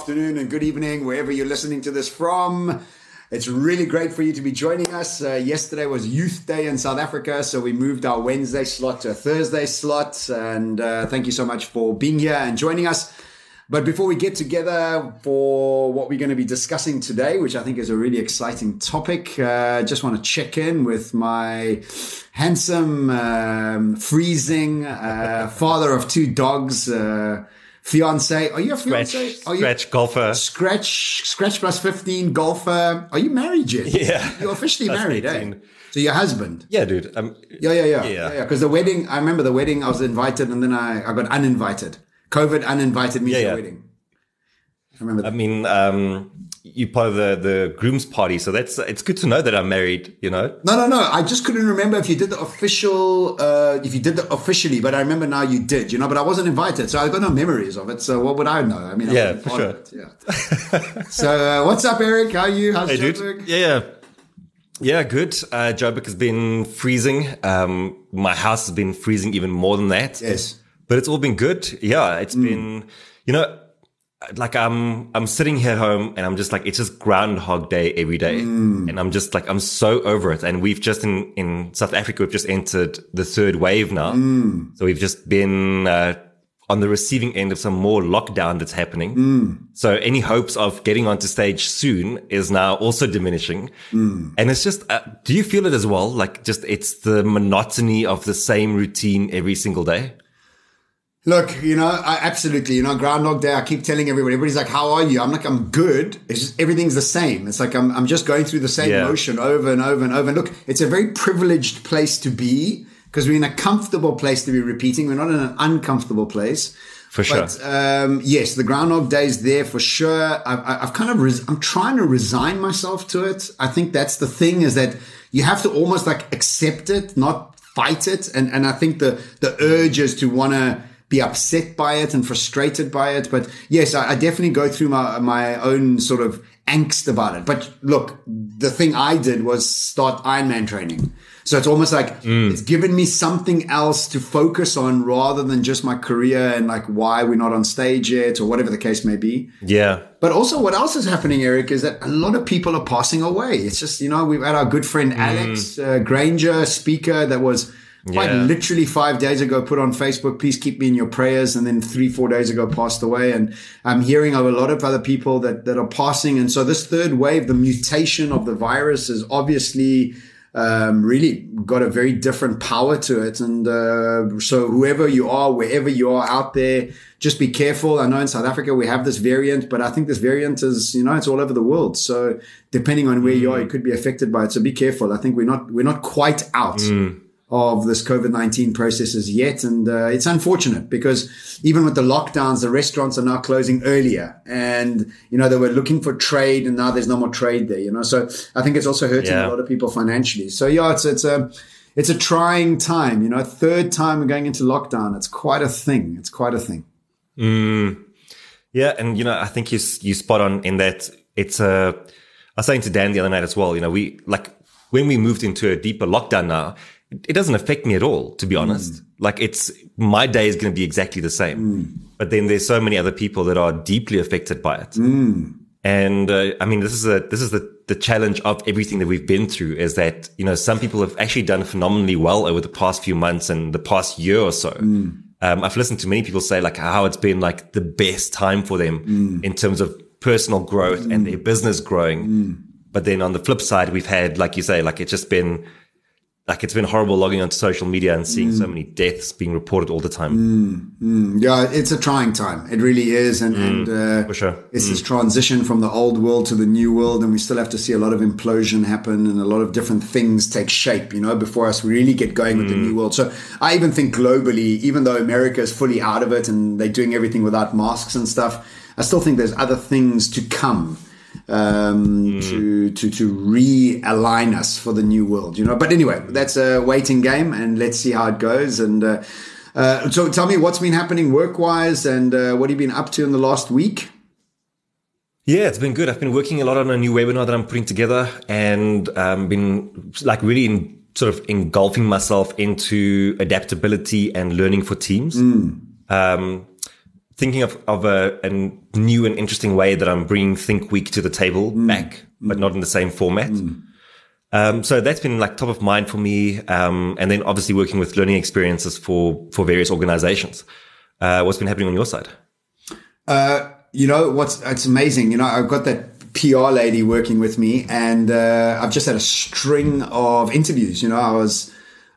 afternoon, and good evening, wherever you're listening to this from. It's really great for you to be joining us. Uh, yesterday was Youth Day in South Africa, so we moved our Wednesday slot to a Thursday slot. And uh, thank you so much for being here and joining us. But before we get together for what we're going to be discussing today, which I think is a really exciting topic, uh, just want to check in with my handsome, um, freezing uh, father of two dogs. Uh, fiance. Are you a fiance? Scratch, Are you scratch golfer. Scratch, scratch plus 15 golfer. Are you married yet? Yeah. You're officially married, eh? 18. So your husband. Yeah, dude. Um, Yeah, yeah, yeah. Yeah. Yeah, yeah. Because the wedding, I remember the wedding, I was invited and then I, I got uninvited. COVID uninvited me Yeah, to yeah. the wedding. I remember I mean, um, you part of the the groom's party, so that's it's good to know that I'm married. You know. No, no, no. I just couldn't remember if you did the official, uh, if you did the officially, but I remember now you did, you know, but I wasn't invited. So I've got no memories of it. So what would I know? I mean, I Yeah, for it. Yeah. so uh, what's up, Eric? How are you? How's Hey. Joburg? Yeah, yeah. Yeah, good. Uh, Joburg has been freezing. Um, my house has been freezing even more than that. Yes. but it's all been good. Yeah, it's been, you know, like I'm, I'm sitting here at home and I'm just like, it's just Groundhog Day every day. And I'm just like, I'm so over it. And we've just in, in South Africa, we've just entered the third wave now. So we've just been, uh, on the receiving end of some more lockdown that's happening. So any hopes of getting onto stage soon is now also diminishing. And it's just, uh, do you feel it as well? Like just, it's the monotony of the same routine every single day. Look, you know, I, absolutely. You know, Groundhog Day. I keep telling everybody. Everybody's like, "How are you?" I'm like, "I'm good." It's just everything's the same. It's like I'm, I'm just going through the same Yeah. motion over and over and over. And look, it's a very privileged place to be because we're in a comfortable place to be repeating. We're not in an uncomfortable place. For sure. But um, yes, the Groundhog Day is there for sure. I've, I've kind of, res- I'm trying to resign myself to it. I think that's the thing is that you have to almost like accept it, not fight it. And and I think the the urge is to want to be upset by it and frustrated by it. But yes, I, I definitely go through my my own sort of angst about it. But look, the thing I did was start Ironman training. So it's almost like it's given me something else to focus on rather than just my career and like why we're not on stage yet or whatever the case may be. Yeah. But also, what else is happening, Eric, is that a lot of people are passing away. It's just, you know, we've had our good friend Alex uh, Granger, speaker, that was quite Yeah. literally five days ago put on Facebook, please keep me in your prayers. And then three, four days ago passed away. And I'm hearing of a lot of other people that, that are passing. And so this third wave, the mutation of the virus is obviously um, really got a very different power to it. And uh, so whoever you are, wherever you are out there, just be careful. I know in South Africa we have this variant, but I think this variant is, you know, it's all over the world. So depending on where you are, you could be affected by it. So be careful. I think we're not we're not quite out. Of this COVID 19 processes yet. And uh, it's unfortunate because even with the lockdowns, the restaurants are now closing earlier. And, you know, they were looking for trade and now there's no more trade there, you know. So I think it's also hurting Yeah. a lot of people financially. So yeah, it's it's a it's a trying time. You know, third time we're going into lockdown. It's quite a thing. It's quite a thing. Yeah, and you know, I think you you spot on in that it's a. I was saying to Dan the other night as well. You know, we like when we moved into a deeper lockdown now. It doesn't affect me at all, to be hmm. honest. Like it's my day is going to be exactly the same, hmm. but then there's so many other people that are deeply affected by it. Hmm. And uh, I mean, this is a this is the the challenge of everything that we've been through is that you know some people have actually done phenomenally well over the past few months and the past year or so. Um, I've listened to many people say like how it's been like the best time for them in terms of personal growth and their business growing. But then on the flip side, we've had like you say, like it's just been like it's been horrible logging onto social media and seeing so mm. many deaths being reported all the time. Mm, mm. Yeah, it's a trying time. It really is, and and uh, For sure. it's this transition from the old world to the new world, and we still have to see a lot of implosion happen and a lot of different things take shape, you know, before us really get going with the new world. So I even think globally, even though America is fully out of it and they're doing everything without masks and stuff, I still think there's other things to come um, to to to realign us for the new world, you know. But anyway, that's a waiting game, and let's see how it goes. And uh, uh, so, tell me what's been happening work wise, and uh, what have you been up to in the last week? Yeah, it's been good. I've been working a lot on a new webinar that I'm putting together and um, been like really in, sort of engulfing myself into adaptability and learning for teams. Um, thinking of, of a, a new and interesting way that I'm bringing Think Week to the table Mm. back, but not in the same format. Um, so that's been like top of mind for me. Um, and then obviously working with learning experiences for, for various organizations. Uh, what's been happening on your side? Uh, you know what's it's amazing. You know, I've got that PR lady working with me, and uh, I've just had a string of interviews. You know, I was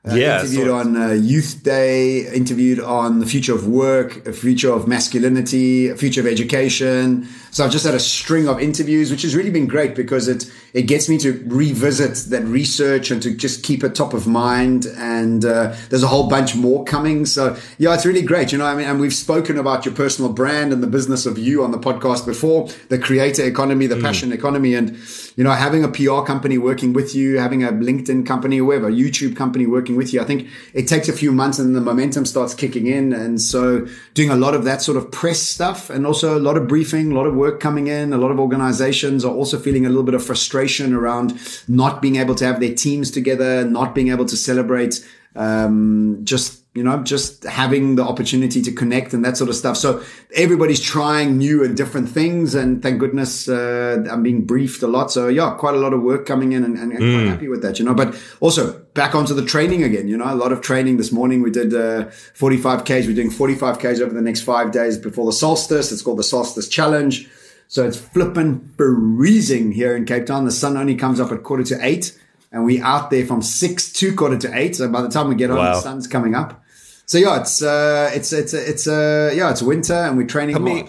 uh, Yeah, interviewed it. on uh, Youth Day, interviewed on the future of work, a future of masculinity, a future of education. So I've just had a string of interviews, which has really been great because it it gets me to revisit that research and to just keep it top of mind. And uh, there's a whole bunch more coming. So yeah, it's really great. You know, I mean, and we've spoken about your personal brand and the business of you on the podcast before, the creator economy, the passion economy, and you know, having a PR company working with you, having a LinkedIn company, whoever, YouTube company working with you. I think it takes a few months and the momentum starts kicking in. And so doing a lot of that sort of press stuff and also a lot of briefing, a lot of work coming in. A lot of organizations are also feeling a little bit of frustration around not being able to have their teams together, not being able to celebrate, um, just you know, just having the opportunity to connect and that sort of stuff. So everybody's trying new and different things. And thank goodness, uh, I'm being briefed a lot. So yeah, quite a lot of work coming in and, and, and quite happy with that, you know, but also back onto the training again, you know, a lot of training this morning. We did, uh, 45Ks. We're doing 45Ks over the next five days before the solstice. It's called the solstice challenge. So it's flipping freezing here in Cape Town. The sun only comes up at quarter to eight and we out there from six to quarter to eight. So by the time we get home, Wow. the sun's coming up. So yeah, it's uh, it's it's it's uh, yeah, it's winter and we're training Tell me-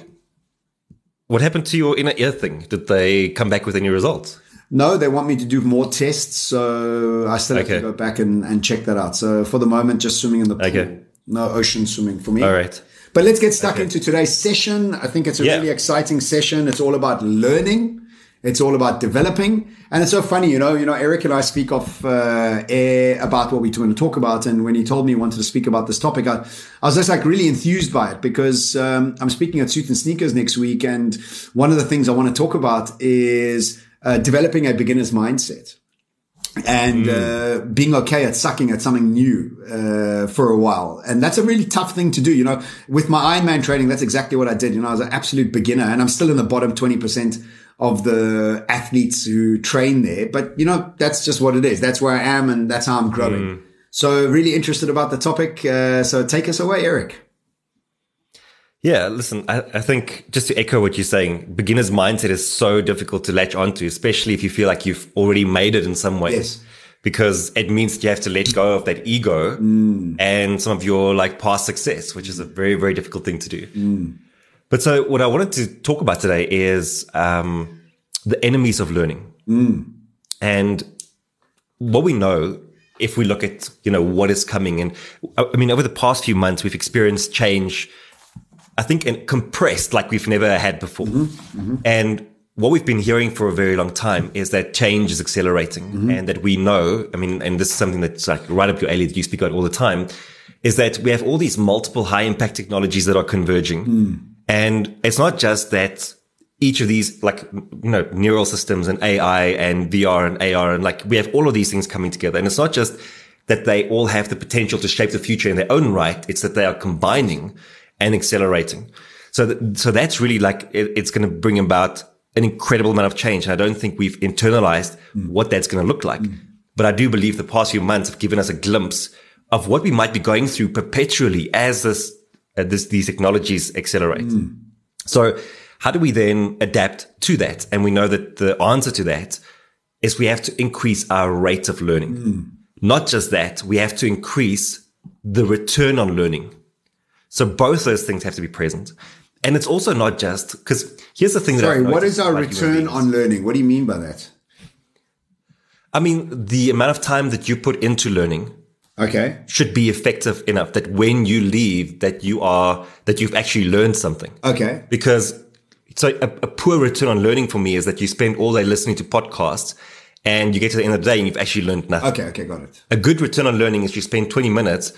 What happened to your inner ear thing? Did they come back with any results? No, they want me to do more tests, so I still have Okay. to go back and, and check that out. So for the moment, just swimming in the pool. Okay. No ocean swimming for me. All right. But let's get stuck into today's session. I think it's a Yeah. really exciting session. It's all about learning. It's all about developing. And it's so funny, you know, you know, Eric and I speak off uh, air about what we're going to talk about. And when he told me he wanted to speak about this topic, I, I was just like really enthused by it because um, I'm speaking at Suit and Sneakers next week. And one of the things I want to talk about is uh, developing a beginner's mindset and uh, being okay at sucking at something new uh, for a while. And that's a really tough thing to do. You know, with my Ironman training, that's exactly what I did. You know, I was an absolute beginner and I'm still in the bottom 20% of the athletes who train there. But, you know, that's just what it is. That's where I am and that's how I'm growing. Mm. So really interested about the topic. Uh, so take us away, Eric. Yeah, listen, I, I think just to echo what you're saying, beginner's mindset is so difficult to latch onto, especially if you feel like you've already made it in some ways. Yes. Because it means you have to let go of that ego mm. and some of your like past success, which is a very, very difficult thing to do. Mm. But so what I wanted to talk about today is um, the enemies of learning. Mm. And what we know, if we look at, you know, what is coming and I mean, over the past few months, we've experienced change I think in compressed like we've never had before. Mm-hmm. Mm-hmm. And what we've been hearing for a very long time is that change is accelerating mm-hmm. and that we know, I mean, and this is something that's like right up your alley that you speak about all the time, is that we have all these multiple high impact technologies that are converging. Mm. And it's not just that each of these like, you know, neural systems and AI and VR and AR and like we have all of these things coming together. And it's not just that they all have the potential to shape the future in their own right. It's that they are combining and accelerating. So, th- so that's really like, it, it's going to bring about an incredible amount of change. And I don't think we've internalized what that's going to look like. But I do believe the past few months have given us a glimpse of what we might be going through perpetually as this, uh, this, these technologies accelerate. So how do we then adapt to that? And we know that the answer to that is we have to increase our rate of learning. Not just that, we have to increase the return on learning. So both those things have to be present. And it's also not just because here's the thing that Sorry, what is our return on learning? What do you mean by that? I mean, the amount of time that you put into learning Okay. should be effective enough that when you leave, that you are that you've actually learned something. Okay. because so a, a poor return on learning for me is that you spend all day listening to podcasts and you get to the end of the day and you've actually learned nothing. Okay. Okay. Got it. A good return on learning is you spend 20 minutes,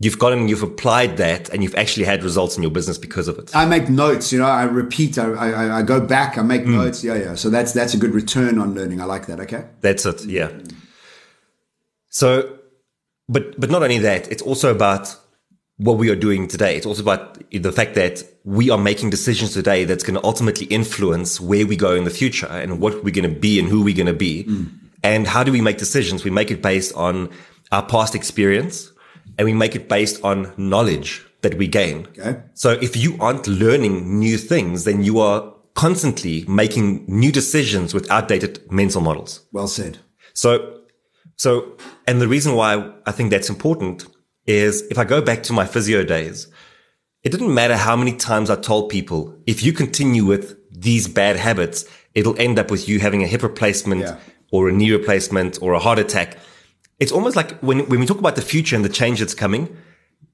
you've gotten, you've applied that and you've actually had results in your business because of it. I make notes, you know, I repeat, I, I, I go back, I make hmm. notes. Yeah, yeah. So that's that's a good return on learning. I like that. Okay. That's it. Yeah. So, but, but not only that, it's also about what we are doing today. It's also about the fact that we are making decisions today that's going to ultimately influence where we go in the future and what we're going to be and who we're going to be. Mm. And how do we make decisions? We make it based on our past experience and we make it based on knowledge that we gain. Okay. So if you aren't learning new things, then you are constantly making new decisions with outdated mental models. Well said. So, so, and the reason why I think that's important is if I go back to my physio days, it didn't matter how many times I told people, if you continue with these bad habits, it'll end up with you having a hip replacement yeah. or a knee replacement or a heart attack. It's almost like when, when we talk about the future and the change that's coming,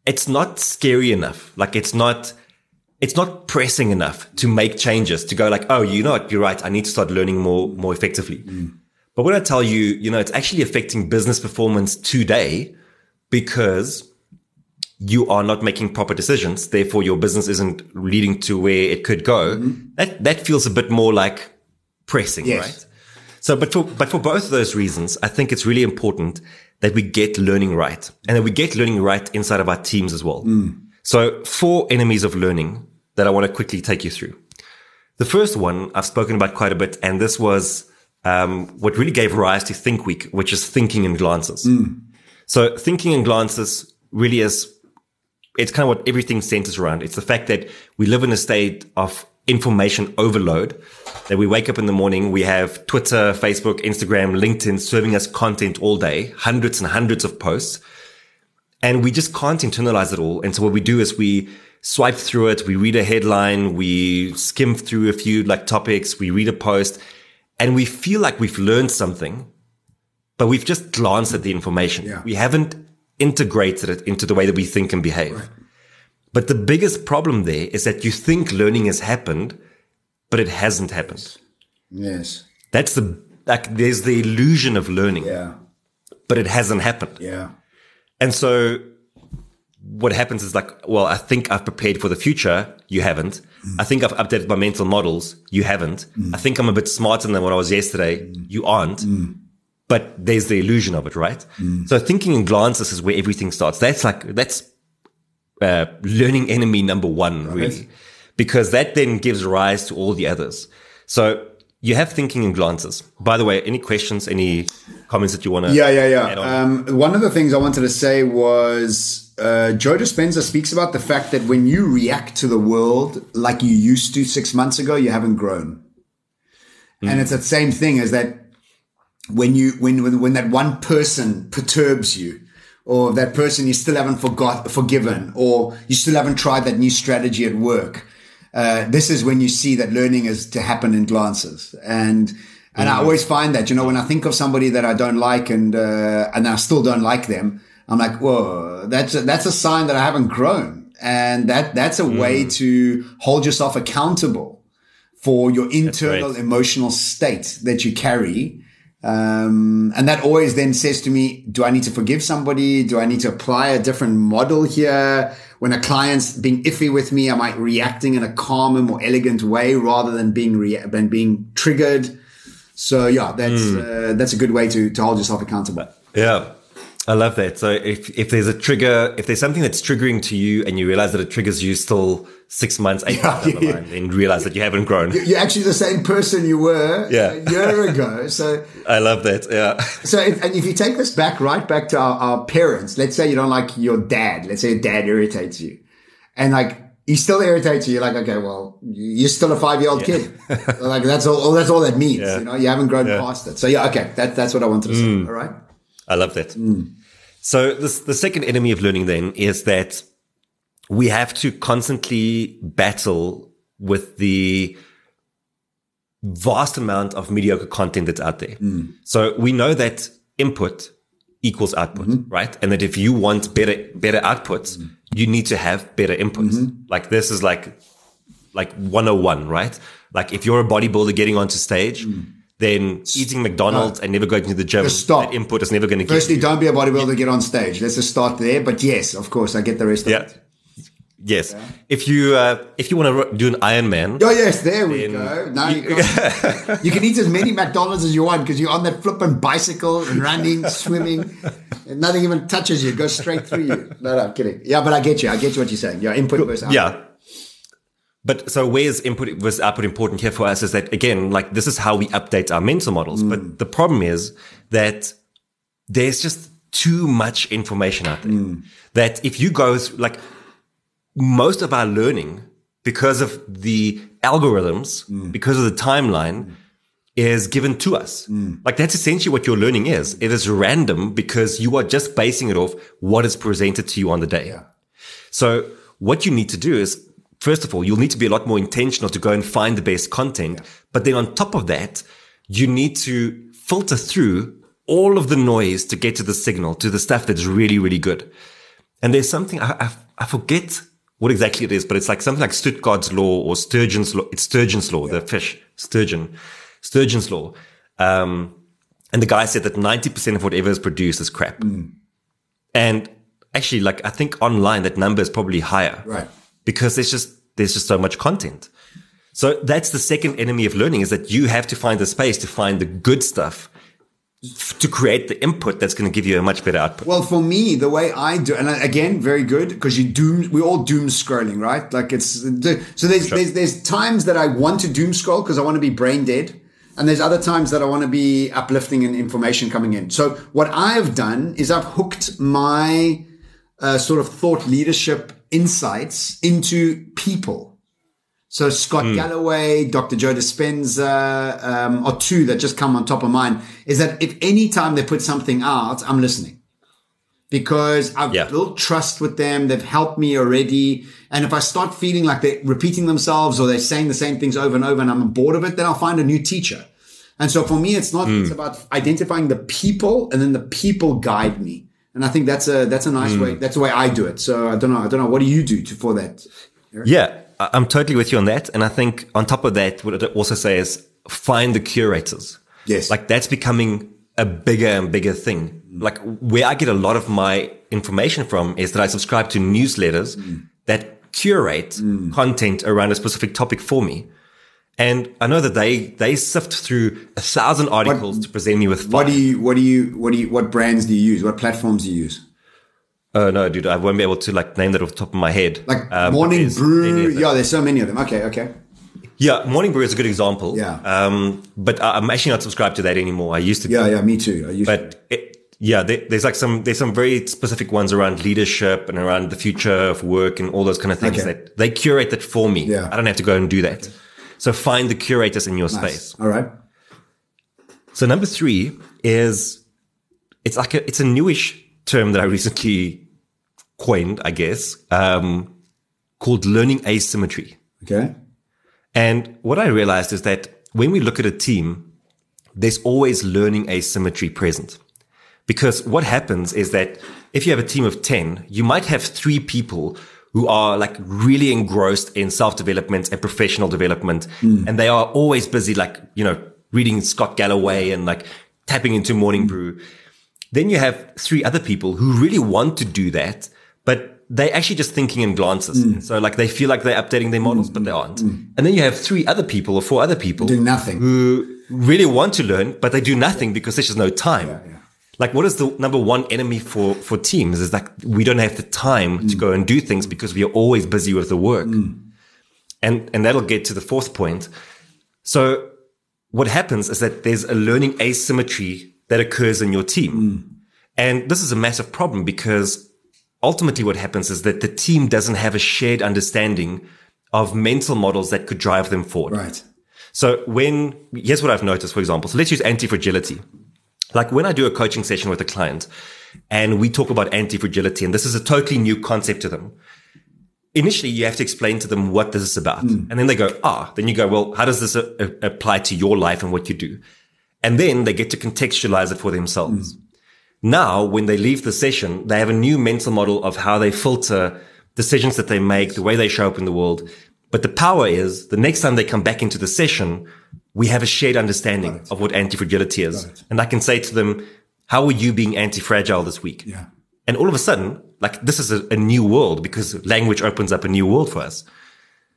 it's not scary enough. Like it's not, it's not pressing enough to make changes to go like, oh, you know what? You're right. I need to start learning more, more effectively. Mm. But when I tell you, you know, it's actually affecting business performance today because you are not making proper decisions. Therefore, your business isn't leading to where it could go. Mm-hmm. That, that feels a bit more like pressing, yes. right? So, but for, but for both of those reasons, I think it's really important that we get learning right and that we get learning right inside of our teams as well. Mm. So four enemies of learning that I want to quickly take you through. The first one I've spoken about quite a bit, and this was um, what really gave rise to Think Week, which is thinking in glances. Mm. So thinking in glances really is, it's kind of what everything centers around. It's the fact that we live in a state of information overload that we wake up in the morning, we have Twitter, Facebook, Instagram, LinkedIn serving us content all day, hundreds and hundreds of posts. And we just can't internalize it all. And so what we do is we swipe through it. We read a headline. We skim through a few like topics. We read a post and we feel like we've learned something but we've just glanced at the information. Yeah. We haven't integrated it into the way that we think and behave. Right. But the biggest problem there is that you think learning has happened, but it hasn't happened. Yes. That's the, like, there's the illusion of learning. Yeah. But it hasn't happened. Yeah. And so what happens is like, well, I think I've prepared for the future. You haven't. Mm. I think I've updated my mental models. You haven't. Mm. I think I'm a bit smarter than what I was yesterday. Mm. You aren't. Mm but there's the illusion of it, right? Mm. So thinking in glances is where everything starts. That's like, that's, uh, learning enemy number one, right. really, because that then gives rise to all the others. So you have thinking in glances. By the way, any questions, any comments that you want to? Yeah, yeah, yeah. On? Um, one of the things I wanted to say was uh, Joe Dispenza speaks about the fact that when you react to the world like you used to six months ago, you haven't grown. Mm. And it's the same thing as that when you when, when when that one person perturbs you or that person you still haven't forgot forgiven or you still haven't tried that new strategy at work uh, this is when you see that learning is to happen in glances and and mm. I always find that you know when I think of somebody that I don't like and uh, and I still don't like them I'm like whoa that's a, that's a sign that I haven't grown and that that's a mm. way to hold yourself accountable for your internal emotional state that you carry um, and that always then says to me, do I need to forgive somebody? Do I need to apply a different model here? When a client's being iffy with me, am I reacting in a calmer, more elegant way rather than being, rea- than being triggered? So yeah, that's, mm. uh, that's a good way to, to hold yourself accountable. Yeah. I love that. So if, if there's a trigger, if there's something that's triggering to you and you realize that it triggers you still six months, eight yeah, months down the line, then realize that you haven't grown. You're actually the same person you were yeah. a year ago. So I love that. Yeah. So if, and if you take this back, right back to our, our parents, let's say you don't like your dad. Let's say your dad irritates you and like, he still irritates you. You're like, okay, well, you're still a five year old kid. like that's all, that's all that means. Yeah. You know, you haven't grown past it. So yeah, okay. That, that's what I wanted to mm. say. All right. I love that. Mm. So this, the second enemy of learning then is that we have to constantly battle with the vast amount of mediocre content that's out there. Mm. So we know that input equals output, mm-hmm. right? And that if you want better, better outputs, mm you need to have better inputs. Mm-hmm. Like this is like, like 101, right? Like if you're a bodybuilder getting onto stage, mm then eating McDonald's no. and never going to the gym, just stop. input is never going to get you. Firstly, don't be a bodybuilder, get on stage. Let's just start there. But yes, of course, I get the rest yeah. of it. Yes. Yeah. If you uh, if you want to do an Ironman. Oh yes, there we go. Now you, you, you, can eat as many McDonald's as you want because you're on that flipping bicycle and running, swimming. and Nothing even touches you. It goes straight through you. No, no, I'm kidding. Yeah, but I get you. I get you what you're saying. Yeah, input versus output. Yeah. But so where's input versus output important here for us is that again, like this is how we update our mental models. Mm. But the problem is that there's just too much information out there Mm. that if you go like most of our learning because of the algorithms, Mm. because of the timeline is given to us. Like that's essentially what your learning is. It is random because you are just basing it off what is presented to you on the day. So what you need to do is, first of all, you'll need to be a lot more intentional to go and find the best content. But then on top of that, you need to filter through all of the noise to get to the signal, to the stuff that's really, really good. And there's something, I, I, I forget what exactly it is, but it's like something like Stuttgart's law or Sturgeon's law. It's Sturgeon's law, the fish, sturgeon, Sturgeon's law. Um, and the guy said that 90% of whatever is produced is crap. And actually, like, I think online that number is probably higher. Right. Because there's just, there's just so much content. So that's the second enemy of learning is that you have to find the space to find the good stuff to create the input that's going to give you a much better output. Well, for me, the way I do, and again, very good because you doom. We all doom scrolling, right? Like it's so. There's there's there's times that I want to doom scroll because I want to be brain dead, and there's other times that I want to be uplifting and information coming in. So what I've done is I've hooked my uh, sort of thought leadership insights into people. So Scott Galloway, Dr. Joe Dispenza, um, are two that just come on top of mine. Is that if any time they put something out, I'm listening because I've Yeah. built trust with them. They've helped me already. And if I start feeling like they're repeating themselves or they're saying the same things over and over and I'm bored of it, then I'll find a new teacher. And so for me, it's not, it's about identifying the people and then the people guide me. And I think that's a, that's a nice way. Hmm. That's the way I do it. So I don't know. I don't know. What do you do to, for that? Yeah, I- I'm totally with you on that. And I think on top of that, what it also says is find the curators. Yes. Like that's becoming a bigger and bigger thing. Hmm. Like where I get a lot of my information from is that I subscribe to newsletters hmm. that curate content around a specific topic for me. And I know that they, they sift through a thousand articles to present me with five. What do you, what do you, what do you, what brands do you use? What platforms do you use? Oh no, dude, I won't be able to like name that off the top of my head. Like Um, Morning Brew. Yeah, there's so many of them. Okay, okay. Yeah, Morning Brew is a good example. Yeah. Um, but I'm actually not subscribed to that anymore. I used to be. Yeah, yeah, me too. I used But it, yeah, there, there's like some, there's some very specific ones around leadership and around the future of work and all those kind of things Okay. that they curate that for me. Yeah. I don't have to go and do that. So find the curators in your space. All right. So number three is it's like a it's a newish term that I recently coined, I guess, um, called learning asymmetry. Okay. And what I realized is that when we look at a team, there's always learning asymmetry present. Because what happens is that if you have a team of 10, you might have three people who are like really engrossed in self development and professional development. Hmm. And they are always busy, like, you know, reading Scott Galloway and like tapping into Morning hmm. Brew. Then you have three other people who really want to do that, but they're actually just thinking in glances. Hmm. So like they feel like they're updating their models, but they aren't. And then you have three other people or four other people Do nothing. who really want to learn, but they do nothing because there's just no time. Like, what is the number one enemy for, for teams is like, we don't have the time to go and do things because we are always busy with the work. Mm. And, and that'll get to the fourth point. So what happens is that there's a learning asymmetry that occurs in your team. Mm. And this is a massive problem because ultimately what happens is that the team doesn't have a shared understanding of mental models that could drive them forward. Right. So when, here's what I've noticed, for example. So let's use anti-fragility. Like when I do a coaching session with a client and we talk about anti-fragility and this is a totally new concept to them. Initially, you have to explain to them what this is about. And then they go, ah, then you go, well, how does this uh, uh, apply to your life and what you do? And then they get to contextualize it for themselves. Now, when they leave the session, they have a new mental model of how they filter decisions that they make, the way they show up in the world. But the power is the next time they come back into the session, we have a shared understanding of what anti-fragility is. And I can say to them, how are you being anti-fragile this week? Yeah. And all of a sudden, like this is a, a new world because language opens up a new world for us.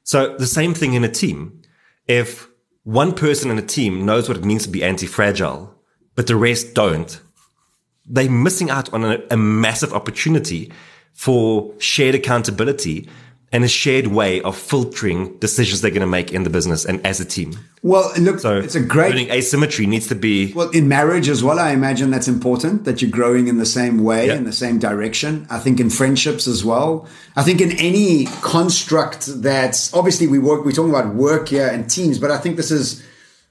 So the same thing in a team. If one person in a team knows what it means to be anti-fragile, but the rest don't, they're missing out on a, a massive opportunity for shared accountability and a shared way of filtering decisions they're going to make in the business and as a team. Well, look, So it's a great learning asymmetry needs to be Well, in marriage as well, I imagine that's important that you're growing in the same way, Yeah. in the same direction. I think in friendships as well. I think in any construct that's obviously we work, we're talking about work here and teams, but I think this is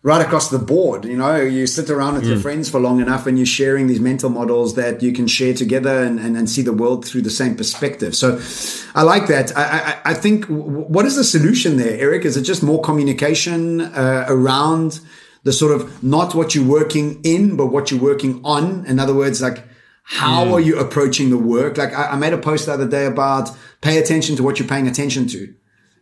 right across the board. You know, you sit around with your friends for long enough and you're sharing these mental models that you can share together and, and, and see the world through the same perspective. So I like that. I, I, I think w- what is the solution there, Eric? Is it just more communication uh, around the sort of not what you're working in, but what you're working on? In other words, like, how are you approaching the work? Like I, I made a post the other day about pay attention to what you're paying attention to.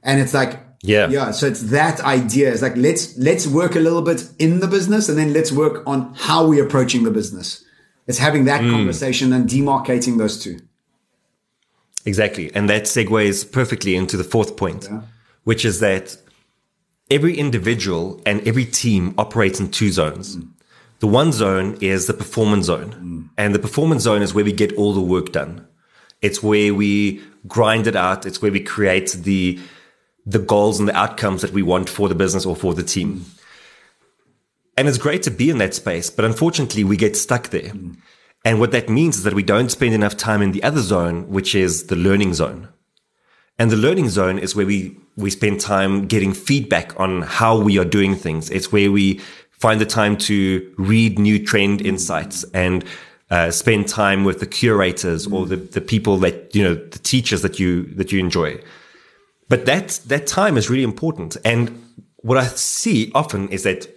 And it's like, Yeah. yeah. So it's that idea. It's like, let's, let's work a little bit in the business and then let's work on how we're approaching the business. It's having that mm. conversation and demarcating those two. Exactly. And that segues perfectly into the fourth point, which is that every individual and every team operates in two zones. Mm. The one zone is the performance zone. Mm. And the performance zone is where we get all the work done. It's where we grind it out. It's where we create the, the goals and the outcomes that we want for the business or for the team. And it's great to be in that space, but unfortunately we get stuck there. And what that means is that we don't spend enough time in the other zone, which is the learning zone. And the learning zone is where we, we spend time getting feedback on how we are doing things. It's where we find the time to read new trend insights and uh, spend time with the curators or the, the people that, you know, the teachers that you, that you enjoy. But that, that time is really important. And what I see often is that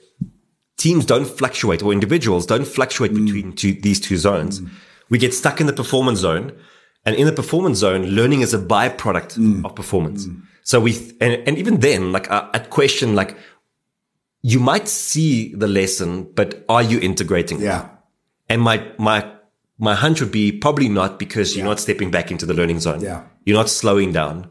teams don't fluctuate or individuals don't fluctuate mm. between two, these two zones. Mm. We get stuck in the performance zone. And in the performance zone, learning is a byproduct mm. of performance. So we, and, and even then, like uh, I, I'd question, like, you might see the lesson, but are you integrating it? Yeah. And my, my, my hunch would be probably not because you're not stepping back into the learning zone. Yeah. You're not slowing down.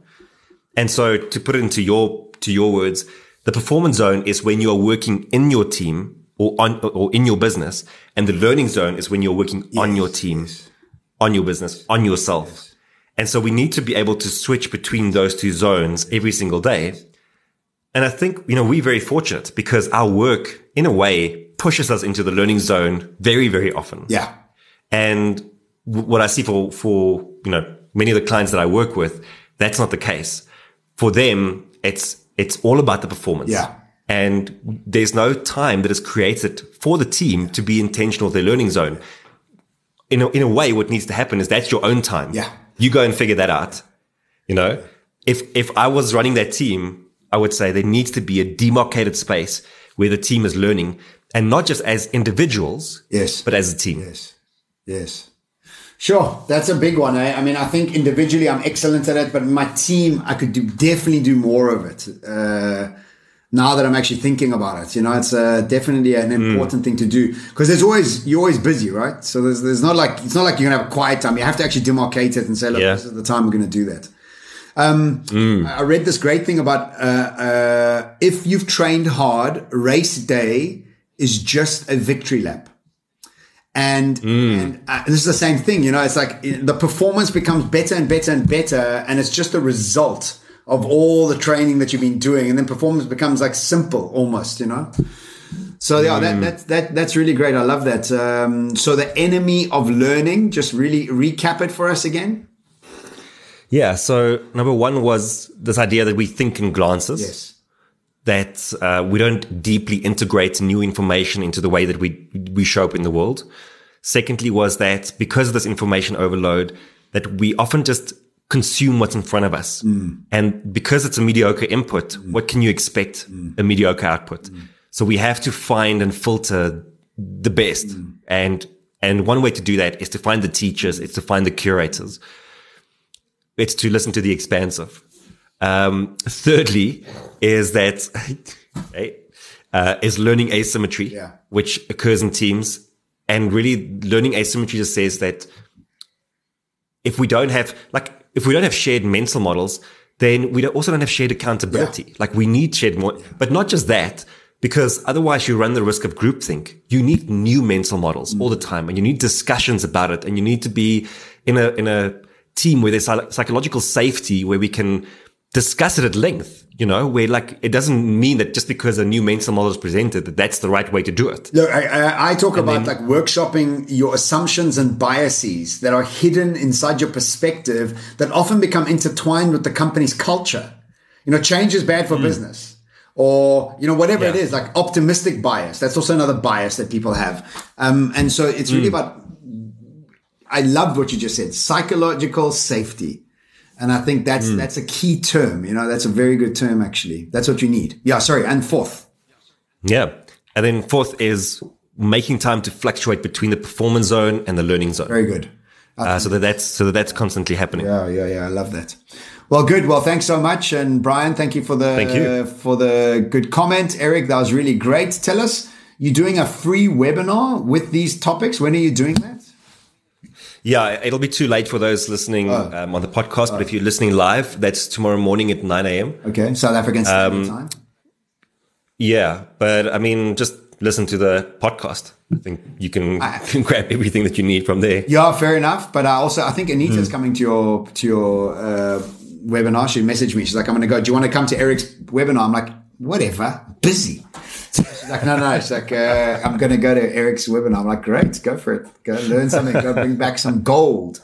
And so to put it into your, to your words, the performance zone is when you are working in your team or on, or in your business. And the learning zone is when you're working on your team, on your business, on yourself. And so we need to be able to switch between those two zones every single day. And I think, you know, we're very fortunate because our work in a way pushes us into the learning zone very, very often. Yeah. And what I see for, for, you know, many of the clients that I work with, that's not the case. For them, it's, it's all about the performance. Yeah. And there's no time that is created for the team to be intentional with their learning zone. In a, in a way, what needs to happen is that's your own time. Yeah. You go and figure that out. You know, if, if I was running that team, I would say there needs to be a demarcated space where the team is learning and not just as individuals, Yes. but as a team. Yes. Yes. Sure. That's a big one. Eh? I mean, I think individually I'm excellent at it, but my team, I could do, definitely do more of it. Uh, now that I'm actually thinking about it, you know, it's uh, definitely an important thing to do because there's always, you're always busy, right? So there's, there's not like, it's not like you're going to have a quiet time. You have to actually demarcate it and say, look, Yeah. this is the time we're going to do that. Um, I read this great thing about uh, uh, if you've trained hard, race day is just a victory lap. And, and uh, this is the same thing, you know, it's like the performance becomes better and better and better. And it's just a result of all the training that you've been doing. And then performance becomes like simple almost, you know? So yeah, that, that, that, that's really great. I love that. Um, so the enemy of learning, just really recap it for us again. Yeah. So number one was this idea that we think in glances. Yes. That uh, we don't deeply integrate new information into the way that we we show up in the world. Secondly, was that because of this information overload, that we often just consume what's in front of us, mm. and because it's a mediocre input, mm. what can you expect mm. a mediocre output? So we have to find and filter the best, and and one way to do that is to find the teachers, it's to find the curators. It's to listen to the expansive. Um, thirdly, is that hey, uh, is learning asymmetry, Yeah. which occurs in teams, and really learning asymmetry just says that if we don't have like if we don't have shared mental models, then we don't, also don't have shared accountability. Like we need shared more, but not just that. because otherwise you run the risk of groupthink. You need new mental models all the time and you need discussions about it and you need to be in a, in a team where there's psychological safety where we can discuss it at length, you know, where like it doesn't mean that just because a new mental model is presented that that's the right way to do it. Look, I, I, talk and about then, like workshopping your assumptions and biases that are hidden inside your perspective that often become intertwined with the company's culture. You know, change is bad for mm. business or you know whatever yeah. it is like optimistic bias that's also another bias that people have um, and so it's really mm. about i loved what you just said psychological safety and i think that's mm. that's a key term you know that's a very good term actually that's what you need yeah sorry and fourth yeah and then fourth is making time to fluctuate between the performance zone and the learning zone very good uh, so that that's so that that's constantly happening yeah yeah yeah i love that well, good. Well, thanks so much, and Brian, thank you for the thank you. for the good comment. Eric, that was really great. Tell us, you're doing a free webinar with these topics. When are you doing that? Yeah, it'll be too late for those listening oh. um, on the podcast. Oh. But if you're listening live, that's tomorrow morning at 9 a.m. Okay, South African um, Time. Yeah, but I mean, just listen to the podcast. I think you can, I, can grab everything that you need from there. Yeah, fair enough. But I also I think Anita's mm. coming to your to your uh, webinar. She messaged me. She's like, I'm going to go. Do you want to come to Eric's webinar? I'm like, whatever, busy. She's like, no, no. She's like, uh, I'm going to go to Eric's webinar. I'm like, great, go for it. Go learn something. go bring back some gold.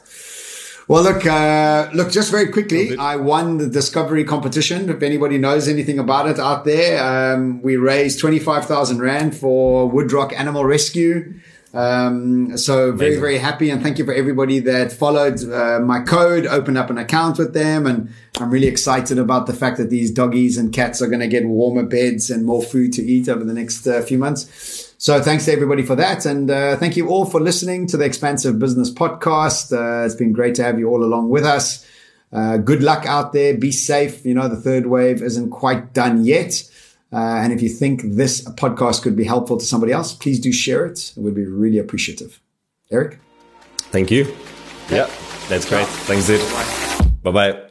Well, look, uh, look, just very quickly, I won the discovery competition. If anybody knows anything about it out there, um, we raised 25,000 Rand for Woodrock Animal Rescue. Um, so very, Amazing. very happy and thank you for everybody that followed uh, my code, opened up an account with them. And I'm really excited about the fact that these doggies and cats are going to get warmer beds and more food to eat over the next uh, few months. So thanks to everybody for that. And uh, thank you all for listening to the Expansive Business Podcast. Uh, it's been great to have you all along with us. Uh, good luck out there. Be safe. You know, the third wave isn't quite done yet. Uh, and if you think this podcast could be helpful to somebody else, please do share it. It would be really appreciative. Eric? Thank you. Yeah, that's great. Thanks, dude. Bye bye.